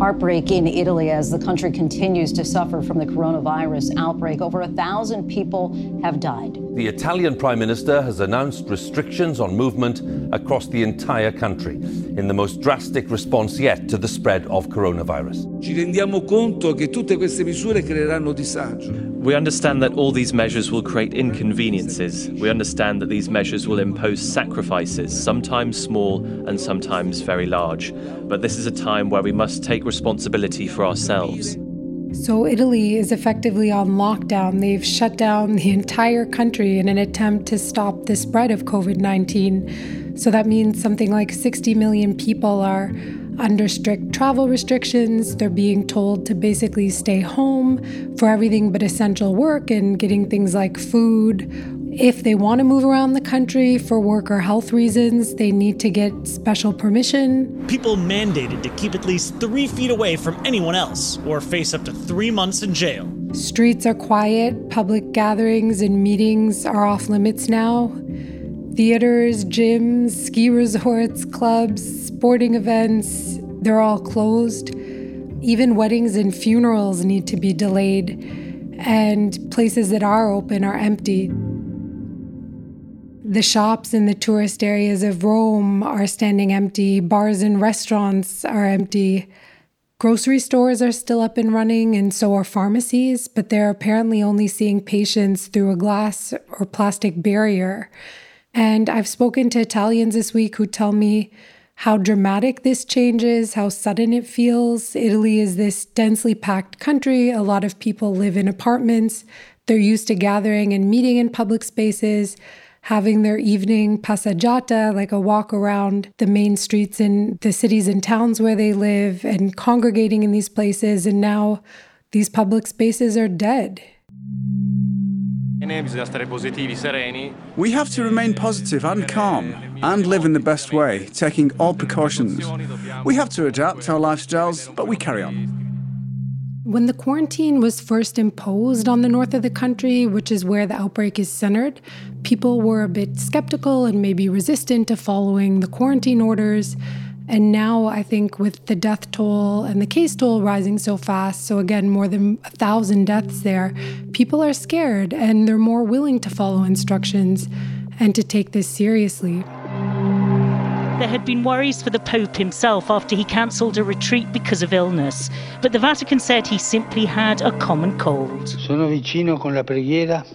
Heartbreak in Italy as the country continues to suffer from the coronavirus outbreak. Over a thousand people have died. The Italian Prime Minister has announced restrictions on movement across the entire country in the most drastic response yet to the spread of coronavirus. Ci rendiamo conto che tutte queste misure creeranno disagio. We understand that all these measures will create inconveniences. We understand that these measures will impose sacrifices, sometimes small and sometimes very large. But this is a time where we must take responsibility for ourselves. So, Italy is effectively on lockdown. They've shut down the entire country in an attempt to stop the spread of COVID 19. So, that means something like 60 million people are under strict travel restrictions. They're being told to basically stay home for everything but essential work and getting things like food. If they want to move around the country for work or health reasons, they need to get special permission. People mandated to keep at least three feet away from anyone else or face up to three months in jail. Streets are quiet, public gatherings and meetings are off limits now. Theaters, gyms, ski resorts, clubs, sporting events, they're all closed. Even weddings and funerals need to be delayed, and places that are open are empty. The shops in the tourist areas of Rome are standing empty, bars and restaurants are empty. Grocery stores are still up and running, and so are pharmacies, but they're apparently only seeing patients through a glass or plastic barrier. And I've spoken to Italians this week who tell me how dramatic this change is, how sudden it feels. Italy is this densely packed country. A lot of people live in apartments. They're used to gathering and meeting in public spaces, having their evening passeggiata, like a walk around the main streets in the cities and towns where they live, and congregating in these places. And now these public spaces are dead. We have to remain positive and calm and live in the best way, taking all precautions. We have to adapt our lifestyles, but we carry on. When the quarantine was first imposed on the north of the country, which is where the outbreak is centered, people were a bit skeptical and maybe resistant to following the quarantine orders. And now I think with the death toll and the case toll rising so fast, so again, more than a thousand deaths there, people are scared and they're more willing to follow instructions and to take this seriously. There had been worries for the Pope himself after he cancelled a retreat because of illness, but the Vatican said he simply had a common cold.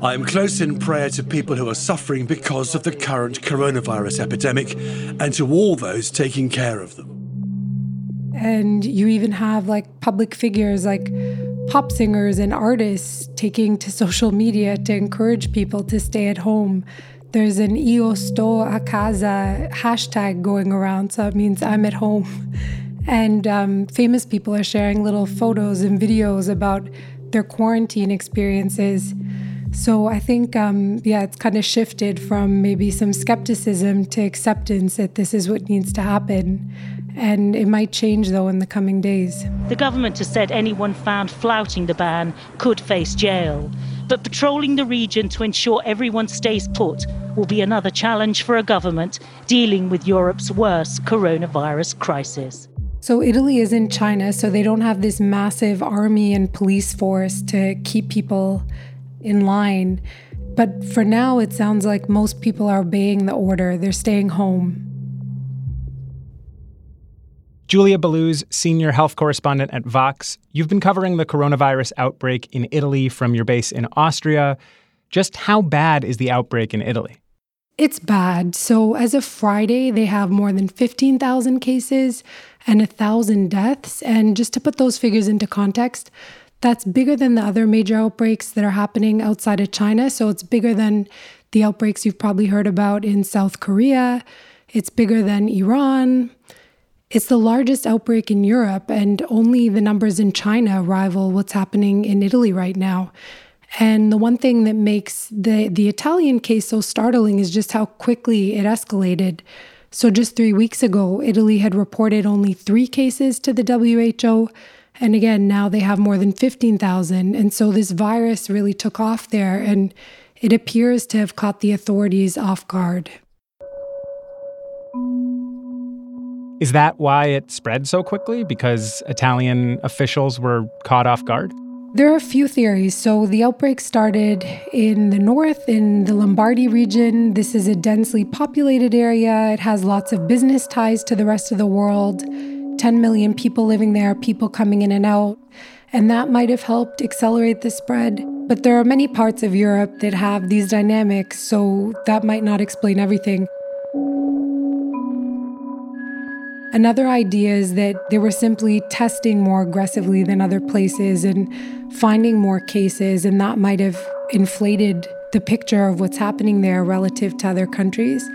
I am close in prayer to people who are suffering because of the current coronavirus epidemic and to all those taking care of them. And you even have like public figures like pop singers and artists taking to social media to encourage people to stay at home there's an Io sto a casa hashtag going around, so it means I'm at home. And um, famous people are sharing little photos and videos about their quarantine experiences. So I think, um, yeah, it's kind of shifted from maybe some skepticism to acceptance that this is what needs to happen. And it might change, though, in the coming days. The government has said anyone found flouting the ban could face jail. But patrolling the region to ensure everyone stays put will be another challenge for a government dealing with Europe's worst coronavirus crisis. So, Italy is in China, so they don't have this massive army and police force to keep people in line. But for now, it sounds like most people are obeying the order, they're staying home. Julia Belluz, senior health correspondent at Vox. You've been covering the coronavirus outbreak in Italy from your base in Austria. Just how bad is the outbreak in Italy? It's bad. So, as of Friday, they have more than 15,000 cases and 1,000 deaths. And just to put those figures into context, that's bigger than the other major outbreaks that are happening outside of China. So, it's bigger than the outbreaks you've probably heard about in South Korea. It's bigger than Iran. It's the largest outbreak in Europe, and only the numbers in China rival what's happening in Italy right now. And the one thing that makes the, the Italian case so startling is just how quickly it escalated. So, just three weeks ago, Italy had reported only three cases to the WHO. And again, now they have more than 15,000. And so this virus really took off there, and it appears to have caught the authorities off guard. Is that why it spread so quickly? Because Italian officials were caught off guard? There are a few theories. So, the outbreak started in the north, in the Lombardy region. This is a densely populated area. It has lots of business ties to the rest of the world 10 million people living there, people coming in and out. And that might have helped accelerate the spread. But there are many parts of Europe that have these dynamics, so that might not explain everything. Another idea is that they were simply testing more aggressively than other places and finding more cases, and that might have inflated the picture of what's happening there relative to other countries.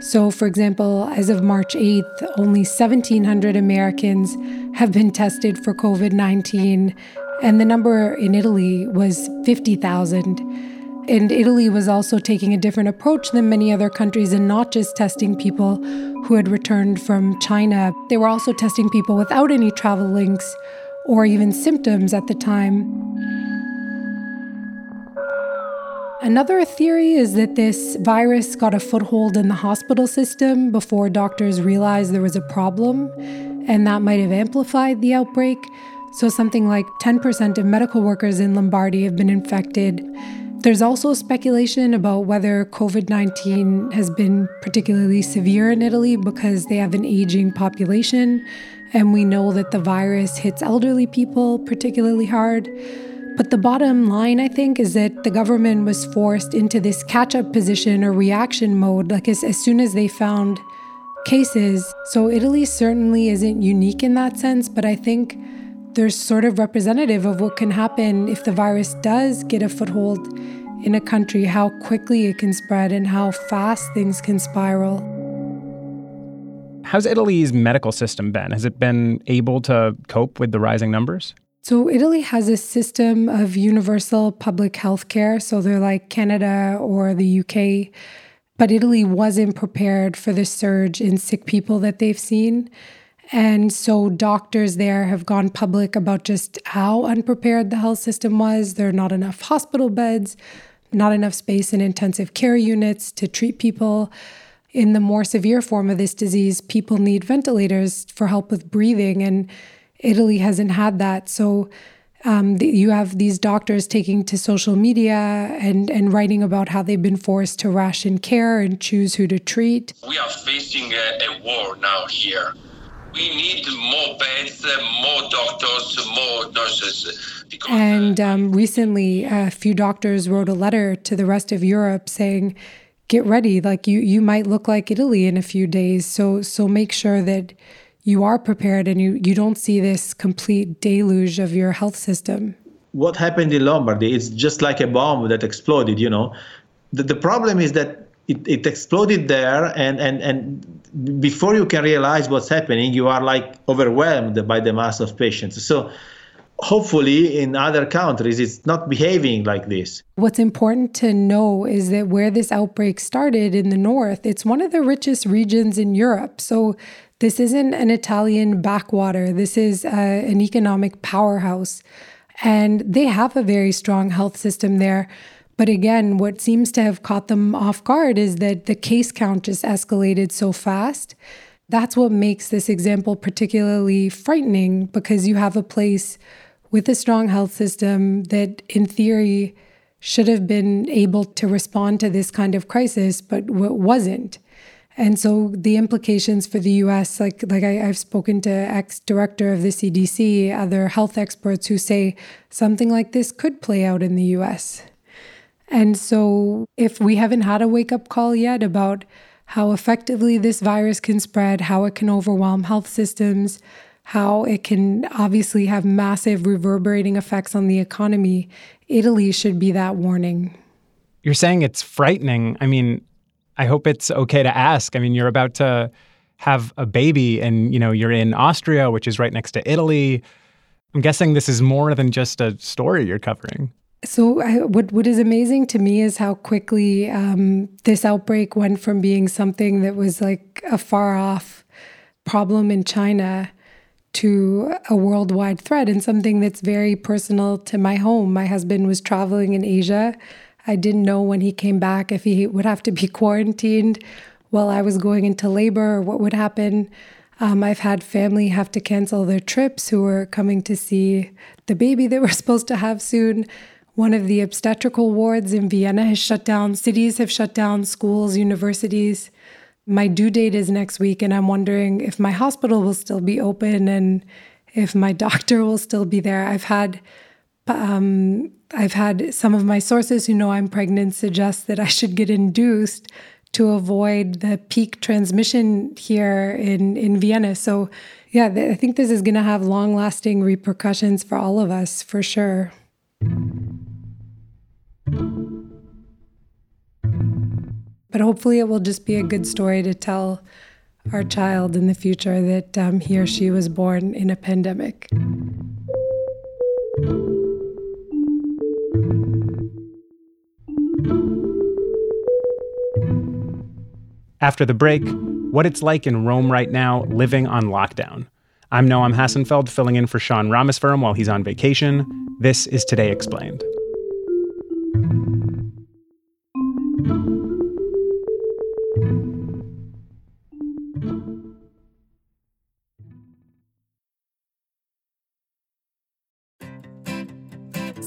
So, for example, as of March 8th, only 1,700 Americans have been tested for COVID 19, and the number in Italy was 50,000. And Italy was also taking a different approach than many other countries and not just testing people who had returned from China. They were also testing people without any travel links or even symptoms at the time. Another theory is that this virus got a foothold in the hospital system before doctors realized there was a problem, and that might have amplified the outbreak. So, something like 10% of medical workers in Lombardy have been infected. There's also speculation about whether COVID 19 has been particularly severe in Italy because they have an aging population, and we know that the virus hits elderly people particularly hard. But the bottom line, I think, is that the government was forced into this catch up position or reaction mode, like as, as soon as they found cases. So Italy certainly isn't unique in that sense, but I think they're sort of representative of what can happen if the virus does get a foothold in a country, how quickly it can spread and how fast things can spiral. How's Italy's medical system been? Has it been able to cope with the rising numbers? So, Italy has a system of universal public health care. So, they're like Canada or the UK. But Italy wasn't prepared for the surge in sick people that they've seen. And so doctors there have gone public about just how unprepared the health system was. There are not enough hospital beds, not enough space in intensive care units to treat people. In the more severe form of this disease, people need ventilators for help with breathing, and Italy hasn't had that. So um, the, you have these doctors taking to social media and, and writing about how they've been forced to ration care and choose who to treat. We are facing a, a war now here we need more beds, more doctors, more nurses. And um, recently, a few doctors wrote a letter to the rest of Europe saying, "Get ready! Like you, you might look like Italy in a few days. So, so make sure that you are prepared and you you don't see this complete deluge of your health system." What happened in Lombardy? It's just like a bomb that exploded. You know, the, the problem is that it, it exploded there and, and, and before you can realize what's happening you are like overwhelmed by the mass of patients. So hopefully in other countries it's not behaving like this. What's important to know is that where this outbreak started in the north it's one of the richest regions in europe. So this isn't an italian backwater. This is uh, an economic powerhouse. And they have a very strong health system there but again, what seems to have caught them off guard is that the case count just escalated so fast. That's what makes this example particularly frightening because you have a place with a strong health system that, in theory, should have been able to respond to this kind of crisis, but wasn't. And so the implications for the US, like like I, have spoken to ex-director of the CDC, other health experts who say something like this could play out in the US. And so, if we haven't had a wake up call yet about how effectively this virus can spread, how it can overwhelm health systems, how it can obviously have massive reverberating effects on the economy, Italy should be that warning. You're saying it's frightening. I mean, I hope it's okay to ask. I mean, you're about to have a baby and, you know, you're in Austria, which is right next to Italy. I'm guessing this is more than just a story you're covering. So, I, what what is amazing to me is how quickly um, this outbreak went from being something that was like a far off problem in China to a worldwide threat and something that's very personal to my home. My husband was traveling in Asia. I didn't know when he came back if he would have to be quarantined while I was going into labor or what would happen. Um, I've had family have to cancel their trips who were coming to see the baby they were supposed to have soon. One of the obstetrical wards in Vienna has shut down. Cities have shut down, schools, universities. My due date is next week, and I'm wondering if my hospital will still be open and if my doctor will still be there. I've had um, I've had some of my sources who know I'm pregnant suggest that I should get induced to avoid the peak transmission here in, in Vienna. So, yeah, I think this is going to have long lasting repercussions for all of us for sure. But hopefully, it will just be a good story to tell our child in the future that um, he or she was born in a pandemic. After the break, what it's like in Rome right now living on lockdown. I'm Noam Hassenfeld filling in for Sean Rameswaram while he's on vacation. This is Today Explained.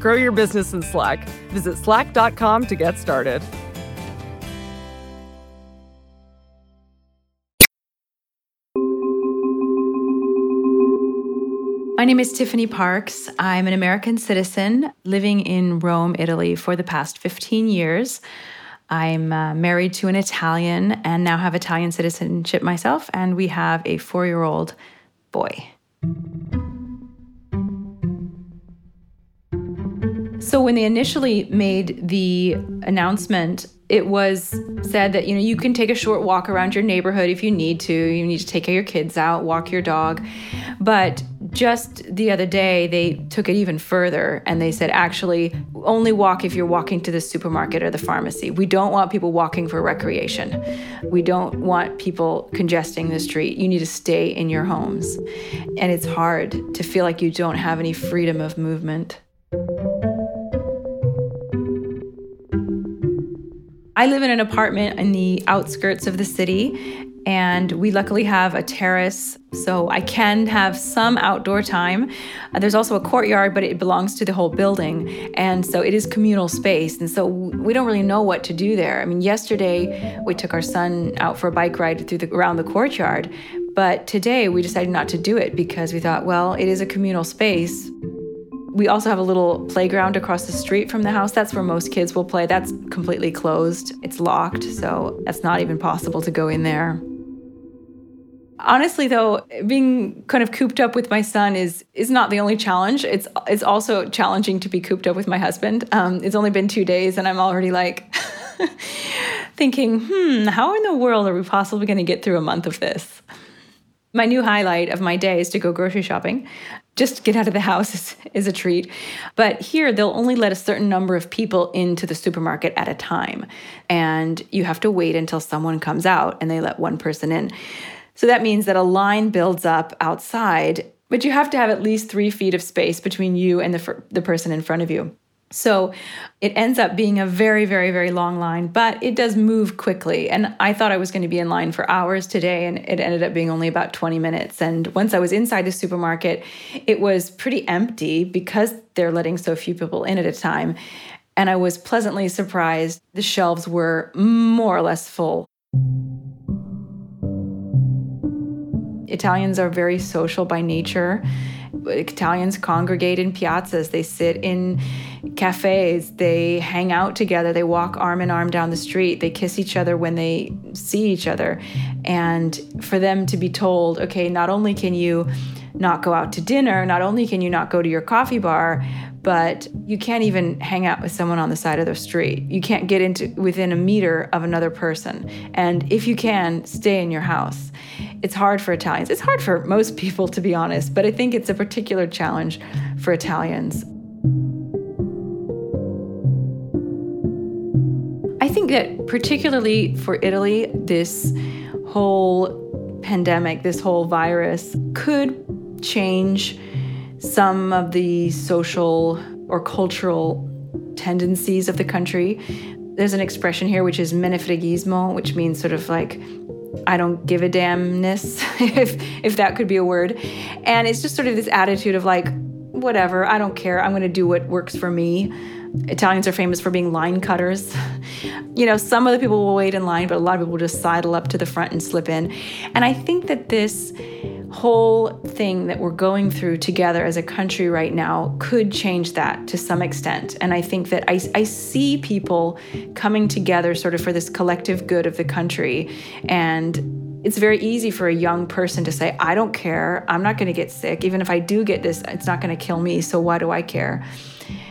Grow your business in Slack. Visit slack.com to get started. My name is Tiffany Parks. I'm an American citizen living in Rome, Italy for the past 15 years. I'm uh, married to an Italian and now have Italian citizenship myself, and we have a four year old boy. So when they initially made the announcement, it was said that you know you can take a short walk around your neighborhood if you need to. You need to take your kids out, walk your dog. But just the other day they took it even further and they said actually only walk if you're walking to the supermarket or the pharmacy. We don't want people walking for recreation. We don't want people congesting the street. You need to stay in your homes. And it's hard to feel like you don't have any freedom of movement. I live in an apartment in the outskirts of the city, and we luckily have a terrace, so I can have some outdoor time. Uh, there's also a courtyard, but it belongs to the whole building, and so it is communal space, and so we don't really know what to do there. I mean, yesterday we took our son out for a bike ride through the around the courtyard, but today we decided not to do it because we thought, well, it is a communal space. We also have a little playground across the street from the house. That's where most kids will play. That's completely closed. It's locked, so that's not even possible to go in there. Honestly though, being kind of cooped up with my son is is not the only challenge. It's it's also challenging to be cooped up with my husband. Um, it's only been two days and I'm already like thinking, hmm, how in the world are we possibly going to get through a month of this? My new highlight of my day is to go grocery shopping. Just get out of the house is, is, a treat. But here, they'll only let a certain number of people into the supermarket at a time. And you have to wait until someone comes out and they let one person in. So that means that a line builds up outside, but you have to have at least three feet of space between you and the, the person in front of you. So it ends up being a very, very, very long line, but it does move quickly. And I thought I was going to be in line for hours today, and it ended up being only about 20 minutes. And once I was inside the supermarket, it was pretty empty because they're letting so few people in at a time. And I was pleasantly surprised. The shelves were more or less full. Italians are very social by nature. Italians congregate in piazzas, they sit in cafes, they hang out together, they walk arm in arm down the street, they kiss each other when they see each other. And for them to be told, okay, not only can you not go out to dinner, not only can you not go to your coffee bar, but you can't even hang out with someone on the side of the street. You can't get into within a meter of another person. And if you can, stay in your house it's hard for Italians. It's hard for most people, to be honest, but I think it's a particular challenge for Italians. Think that particularly for Italy, this whole pandemic, this whole virus could change some of the social or cultural tendencies of the country. There's an expression here which is menefreghismo, which means sort of like I don't give a damnness, if if that could be a word. And it's just sort of this attitude of like, whatever, I don't care. I'm going to do what works for me. Italians are famous for being line cutters. you know, some of the people will wait in line, but a lot of people will just sidle up to the front and slip in. And I think that this whole thing that we're going through together as a country right now could change that to some extent. And I think that I, I see people coming together sort of for this collective good of the country. And it's very easy for a young person to say, I don't care. I'm not going to get sick. Even if I do get this, it's not going to kill me. So why do I care?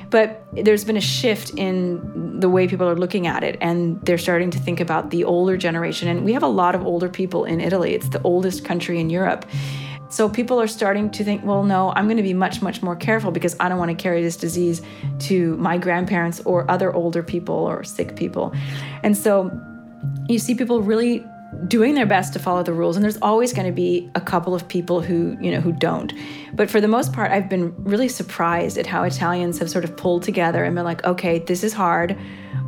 But there's been a shift in the way people are looking at it, and they're starting to think about the older generation. And we have a lot of older people in Italy, it's the oldest country in Europe. So people are starting to think, well, no, I'm going to be much, much more careful because I don't want to carry this disease to my grandparents or other older people or sick people. And so you see people really doing their best to follow the rules and there's always going to be a couple of people who you know who don't. But for the most part i've been really surprised at how italians have sort of pulled together and been like okay this is hard.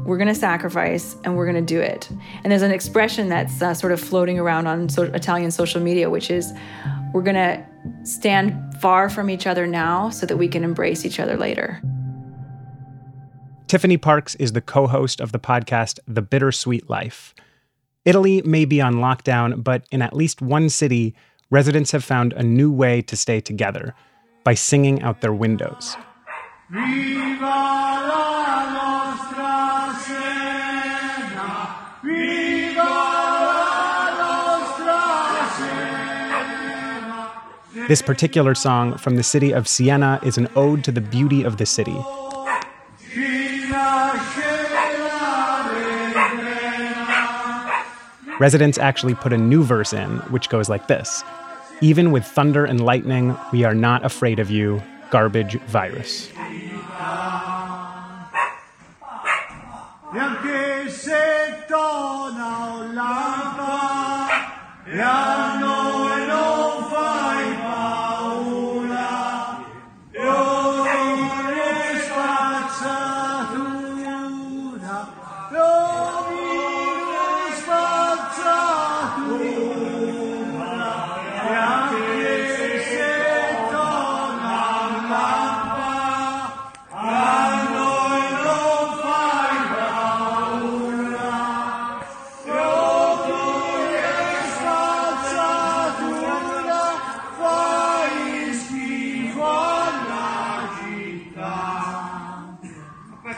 We're going to sacrifice and we're going to do it. And there's an expression that's uh, sort of floating around on so- italian social media which is we're going to stand far from each other now so that we can embrace each other later. Tiffany parks is the co-host of the podcast the bittersweet life Italy may be on lockdown, but in at least one city, residents have found a new way to stay together by singing out their windows. This particular song from the city of Siena is an ode to the beauty of the city. Residents actually put a new verse in, which goes like this Even with thunder and lightning, we are not afraid of you, garbage virus.